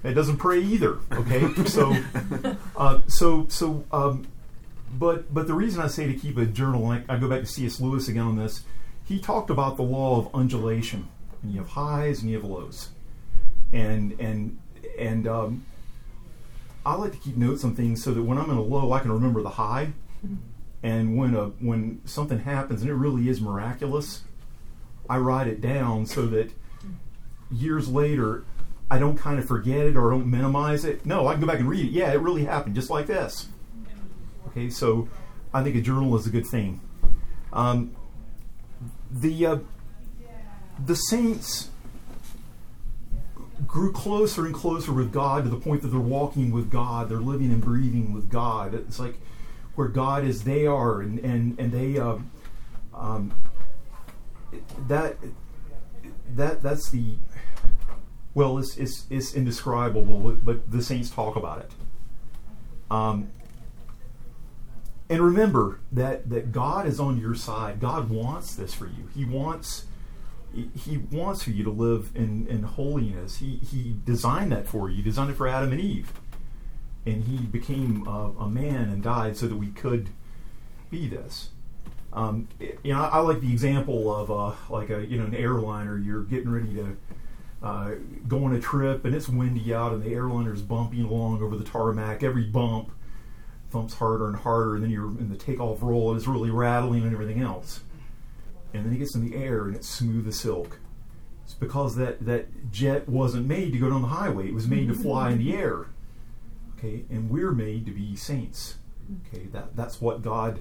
S4: it doesn't pray either. Okay, so uh, so so um, but but the reason I say to keep a journal, I, I go back to C.S. Lewis again on this. He talked about the law of undulation, and you have highs and you have lows, and and and um, I like to keep notes on things so that when I'm in a low, I can remember the high, and when a when something happens and it really is miraculous, I write it down so that years later I don't kind of forget it or don't minimize it. No, I can go back and read it. Yeah, it really happened, just like this. Okay, so I think a journal is a good thing. Um, the uh, the saints grew closer and closer with God to the point that they're walking with God, they're living and breathing with God. It's like where God is, they are, and and and they uh, um, that that that's the well, it's it's, it's indescribable, but the saints talk about it. Um, and remember that that God is on your side. God wants this for you. He wants he- wants for you to live in, in holiness. He he designed that for you. He designed it for Adam and Eve, and he became a, a man and died so that we could be this. Um, you know, I, I like the example of uh, like a you know an airliner. You're getting ready to uh, go on a trip and it's windy out and the airliner's bumping along over the tarmac. Every bump thumps harder and harder, and then you're in the takeoff roll and it's really rattling and everything else. And then it gets in the air and it's smooth as silk. It's because that, that jet wasn't made to go down the highway, it was made to fly in the air. Okay, and we're made to be saints. Okay, that, that's what God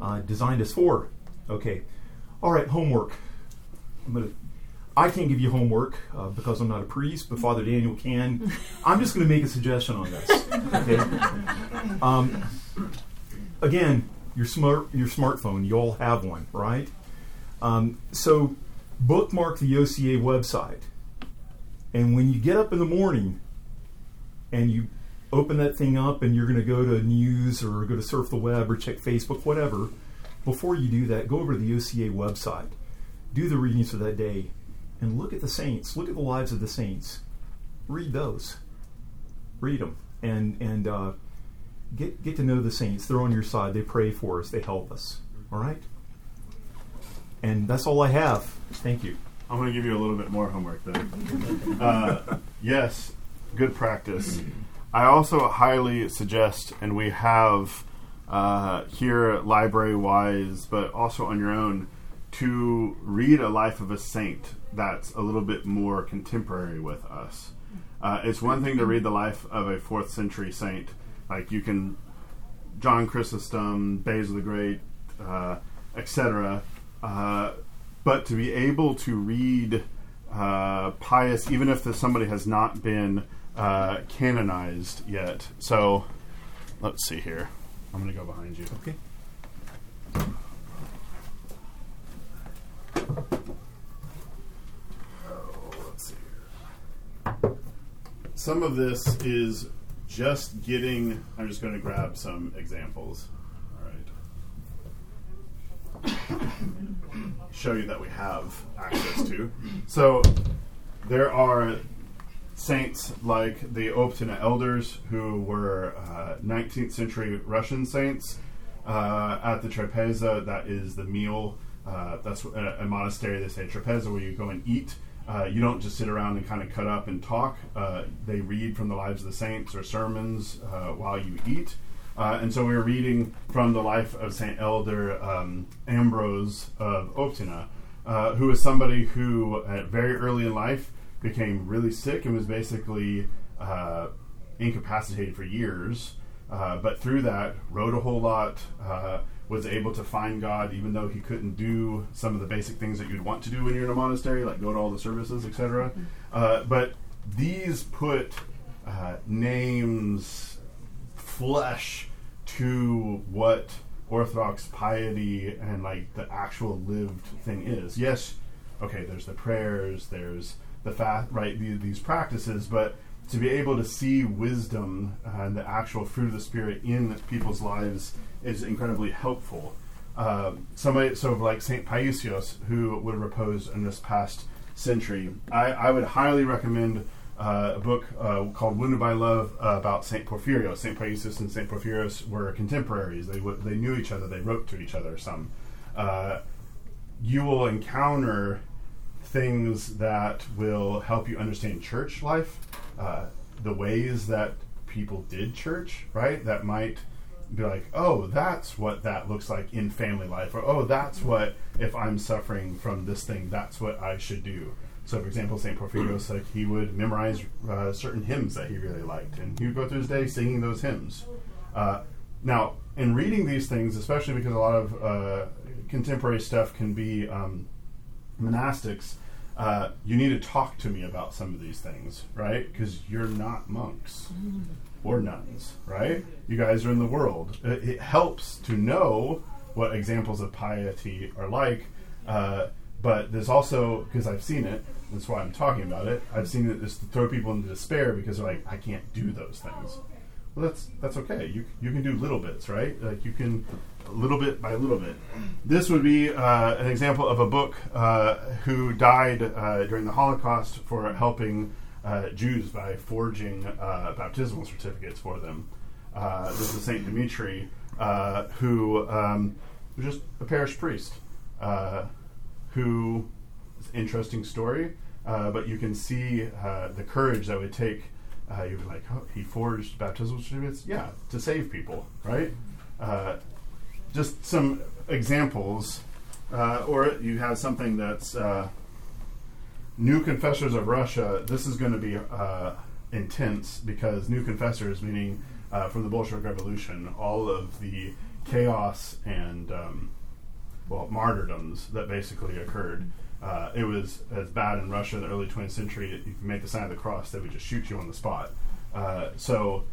S4: uh, designed us for. Okay, all right, homework. I'm gonna. I can't give you homework uh, because I'm not a priest, but Father Daniel can. I'm just going to make a suggestion on this. Okay. Um, again, your smart your smartphone. You all have one, right? Um, so bookmark the OCA website, and when you get up in the morning, and you open that thing up, and you're going to go to news or go to surf the web or check Facebook, whatever. Before you do that, go over to the OCA website, do the readings for that day, and look at the saints. Look at the lives of the saints. Read those. Read them, and and uh, get get to know the saints. They're on your side. They pray for us. They help us. All right. And that's all I have. Thank you.
S1: I'm going to give you a little bit more homework then. uh, yes, good practice. I also highly suggest, and we have uh, here library wise, but also on your own, to read a life of a saint that's a little bit more contemporary with us. Uh, it's one thing to read the life of a fourth century saint, like you can John Chrysostom, Basil the Great, uh, etc. Uh, but to be able to read uh, pious, even if the, somebody has not been uh, canonized yet. So let's see here. I'm going to go behind you.
S4: Okay.
S1: let's see here. Some of this is just getting. I'm just going to grab some examples. Show you that we have access to. So there are saints like the Optina elders, who were uh, 19th century Russian saints. Uh, at the Trapeza, that is the meal. Uh, that's a, a monastery. They say Trapeza, where you go and eat. Uh, you don't just sit around and kind of cut up and talk. Uh, they read from the lives of the saints or sermons uh, while you eat. Uh, and so we were reading from the life of Saint Elder um, Ambrose of Optina, uh, who was somebody who, at very early in life, became really sick and was basically uh, incapacitated for years. but through that, wrote a whole lot was able to find God, even though he couldn't do some of the basic things that you'd want to do when you're in a monastery, like go to all the services, etc. Mm-hmm. Uh, but these put uh, names, flesh to what Orthodox piety and like the actual lived thing is. Yes, okay, there's the prayers, there's the fast, right? The, these practices, but to be able to see wisdom and the actual fruit of the spirit in people's lives is incredibly helpful. Uh, somebody, so like Saint Paisios, who would have reposed in this past century, I, I would highly recommend uh, a book uh, called "Wounded by Love" uh, about Saint Porphyrios. Saint Paisios and Saint Porphyrios were contemporaries. They w- they knew each other. They wrote to each other. Some uh, you will encounter things that will help you understand church life, uh, the ways that people did church, right? That might be like, oh, that's what that looks like in family life, or oh, that's what if I'm suffering from this thing, that's what I should do. So, for example, Saint Porphyrios, like he would memorize uh, certain hymns that he really liked, and he would go through his day singing those hymns. Uh, now, in reading these things, especially because a lot of uh, contemporary stuff can be um, monastics, uh, you need to talk to me about some of these things, right? Because you're not monks or nuns, right? You guys are in the world. It, it helps to know what examples of piety are like, uh, but there's also because I've seen it. That's why I'm talking about it. I've seen it just to throw people into despair because they're like, I can't do those things. Well, that's that's okay. You you can do little bits, right? Like you can little bit by little bit. This would be uh, an example of a book uh, who died uh, during the Holocaust for helping uh, Jews by forging uh, baptismal certificates for them. Uh, this is Saint Dimitri, who um, was just a parish priest, who interesting story. uh, but you can see uh, the courage that would take. Uh, you'd be like, oh, he forged baptismal certificates, yeah, to save people, right? Uh, just some examples, uh, or you have something that's uh, new confessors of Russia. This is going to be intense because new confessors, meaning from the Bolshevik Revolution, all of the chaos and um, well martyrdoms that basically occurred. Uh, it was as bad in Russia in the early 20th century. If you make the sign of the cross; they would just shoot you on the spot. Uh, so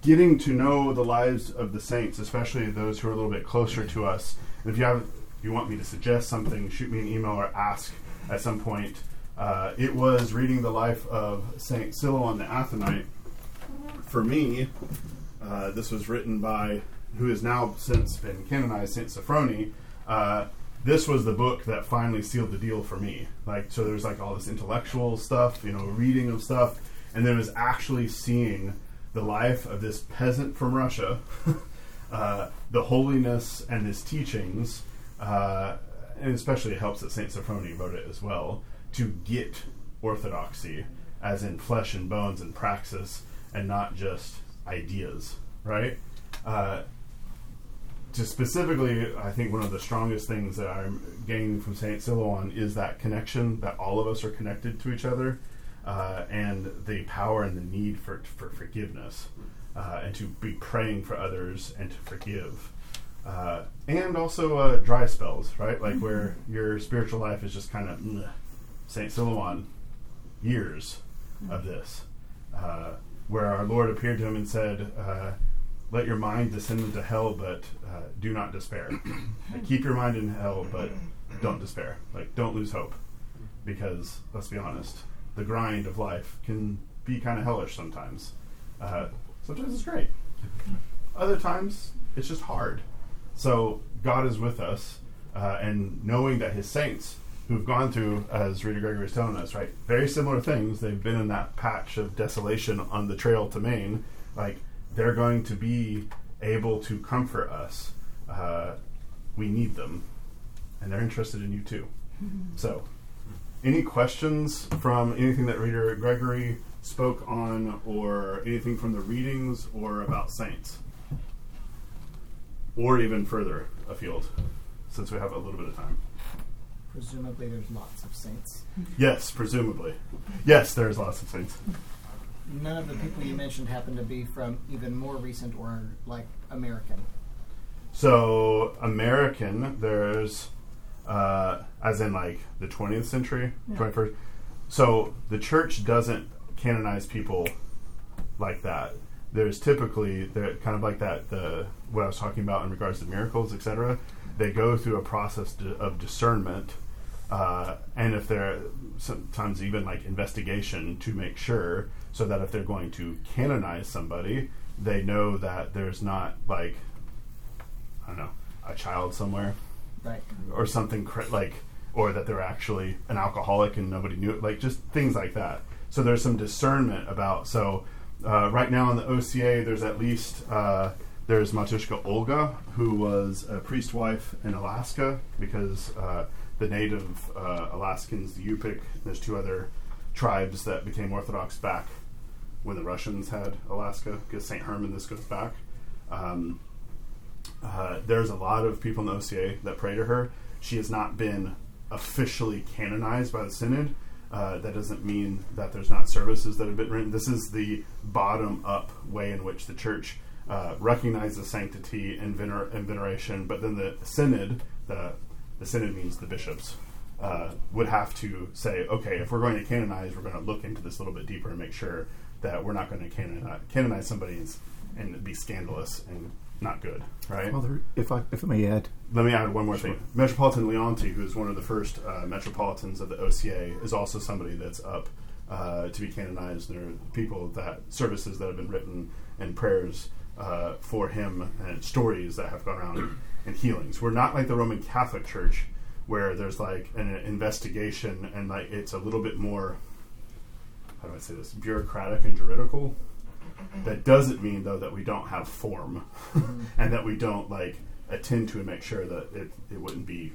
S1: getting to know the lives of the saints, especially those who are a little bit closer to us. If you have, if you want me to suggest something, shoot me an email or ask at some point. Uh, it was reading the life of Saint Silouan the Athonite. For me, uh, this was written by who has now since been canonized, Saint Sophrony. Uh, this was the book that finally sealed the deal for me. Like, so there's like all this intellectual stuff, you know, reading of stuff, and then was actually seeing the life of this peasant from Russia, uh, the holiness and his teachings, uh, and especially it helps that Saint Sophrony wrote it as well to get orthodoxy, as in flesh and bones and praxis, and not just ideas, right? Uh, to specifically, I think one of the strongest things that I'm gaining from Saint Silouan is that connection that all of us are connected to each other, uh, and the power and the need for for forgiveness, uh, and to be praying for others and to forgive, uh, and also uh, dry spells, right? Like where your spiritual life is just kind of Saint Silouan, years of this, uh, where our Lord appeared to him and said uh, let your mind descend into hell, but uh, do not despair. like, keep your mind in hell, but don't despair. Like, don't lose hope. Because, let's be honest, the grind of life can be kind of hellish sometimes. Uh, sometimes it's great. Other times, it's just hard. So, God is with us, uh, and knowing that His saints, who've gone through, as Reader Gregory is telling us, right, very similar things, they've been in that patch of desolation on the trail to Maine, like, they're going to be able to comfort us. Uh, we need them, and they're interested in you too. So, any questions from anything that Reader Gregory spoke on, or anything from the readings, or about saints, or even further afield, since we have a little bit of time?
S2: Presumably, there's lots of saints.
S1: Yes, presumably. Yes, there's lots of saints.
S2: None of the people you mentioned happen to be from even more recent or like American.
S1: So American, there's uh, as in like the 20th century,
S2: Yeah.
S1: 21st. So the church doesn't canonize people like that. There's typically they're kind of like that the what I was talking about in regards to miracles, etc. They go through a process of discernment, uh, and if they're sometimes even like investigation to make sure, so that if they're going to canonize somebody, they know that there's not like I don't know a child somewhere
S2: Right.
S1: or something cra- like, or that they're actually an alcoholic and nobody knew it, like just things like that. So there's some discernment about. So uh, right now in the OCA, there's at least uh, there's Matushka Olga, who was a priest wife in Alaska because uh, the native uh, Alaskans, the Yupik, there's two other tribes that became Orthodox back when the Russians had Alaska, because St. Herman, this goes back. Um, uh, there's a lot of people in the OCA that pray to her. She has not been officially canonized by the synod. Uh, that doesn't mean that there's not services that have been written. This is the bottom up way in which the church uh, recognizes sanctity and, vener- and veneration, but then the synod, the, the synod means the bishops, uh, would have to say, okay, if we're going to canonize, we're going to look into this a little bit deeper and make sure that we're not going to canonize, canonize somebody and, and be scandalous and not good, right?
S4: Father, if I if I may add,
S1: Let me add one more thing. Metropolitan Leonti, who is one of the first uh, metropolitans of the OCA, is also somebody that's up uh, to be canonized. There are people that services that have been written and prayers uh, for him and stories that have gone around and healings. We're not like the Roman Catholic Church, where there's like an investigation and like it's a little bit more. How do I say this? Bureaucratic and juridical. That doesn't mean though that we don't have form, and that we don't like attend to and make sure that it, it wouldn't be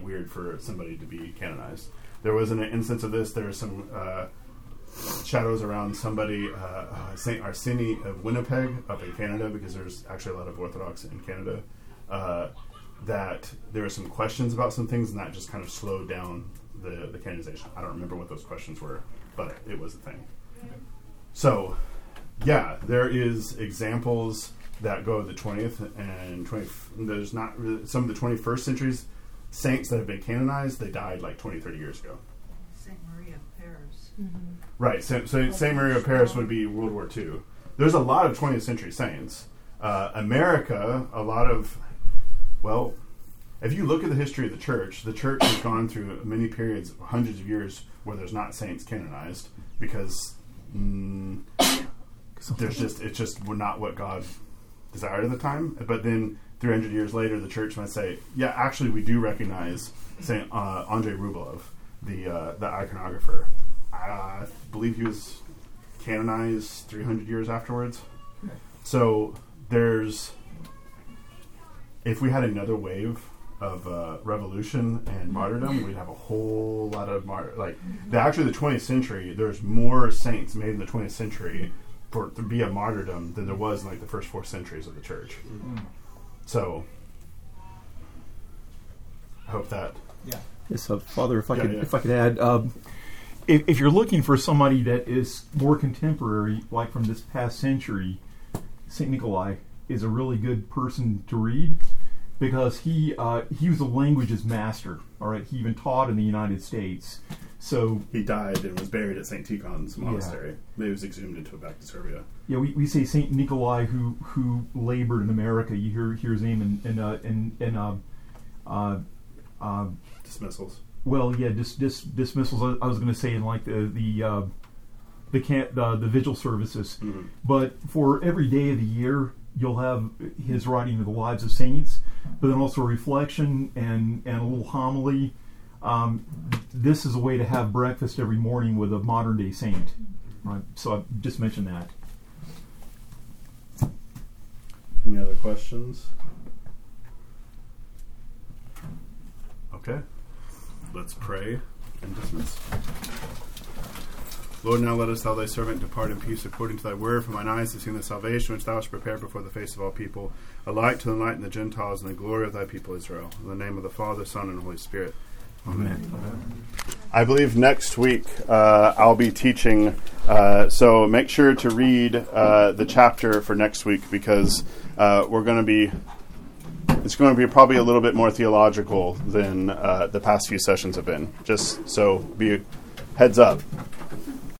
S1: weird for somebody to be canonized. There was an instance of this. There was some uh, shadows around somebody, uh, uh, Saint Arseny of Winnipeg, up in Canada, because there's actually a lot of Orthodox in Canada. Uh, that there were some questions about some things, and that just kind of slowed down the, the canonization. I don't remember what those questions were, but it was a thing. So, yeah, there is examples that go the 20th and 20th. There's not really, some of the 21st centuries saints that have been canonized. They died like 20, 30 years ago.
S5: Saint Maria of Paris.
S1: Right. So, so Saint Mary of Paris would be World War II. There's a lot of 20th century saints. Uh, America, a lot of, well, if you look at the history of the church, the church has gone through many periods, hundreds of years, where there's not saints canonized because mm, there's just it's just not what God desired at the time. But then 300 years later, the church might say, "Yeah, actually, we do recognize Saint uh, Andrei Rublev, the uh, the iconographer. I believe he was canonized 300 years afterwards. So there's if we had another wave of uh, revolution and martyrdom, we'd have a whole lot of mar- like the, actually the 20th century. There's more saints made in the 20th century for to be a martyrdom than there was in like the first four centuries of the church. So I hope that
S2: Yeah.
S4: Yes, uh, Father. If I
S1: Yeah,
S4: could,
S1: yeah.
S4: if I could add, um, if, if you're looking for somebody that is more contemporary, like from this past century, Saint Nikolai is a really good person to read because he uh, he was a languages master. All right, he even taught in the United States. So
S1: he died and was buried at St. Tikhon's monastery. Yeah. He was exhumed into back to Serbia.
S4: yeah, we, we say Saint Nikolai who who labored in America. You hear hear his name in in uh, in, in uh, uh, uh,
S1: Dismissals.
S4: Well, yeah, dis, dis, dismissals. I, I was going to say in like the the uh, the can uh, the vigil services,
S1: Mhm.
S4: but for every day of the year, you'll have his writing of the lives of saints, but then also a reflection and and a little homily. Um, this is a way to have breakfast every morning with a modern day saint. Right. So I just mentioned that.
S1: Any other questions? Okay. Let's pray and dismiss. Lord, now let us, thou thy servant, depart in peace according to thy word. For mine eyes have seen the salvation which thou hast prepared before the face of all people, a light to enlighten the Gentiles and the glory of thy people Israel. In the name of the Father, Son, and Holy Spirit. Amen. I believe next week uh, I'll be teaching, uh, so make sure to read uh, the chapter for next week because uh, we're going to be. It's going to be probably a little bit more theological than uh, the past few sessions have been. Just so be heads up.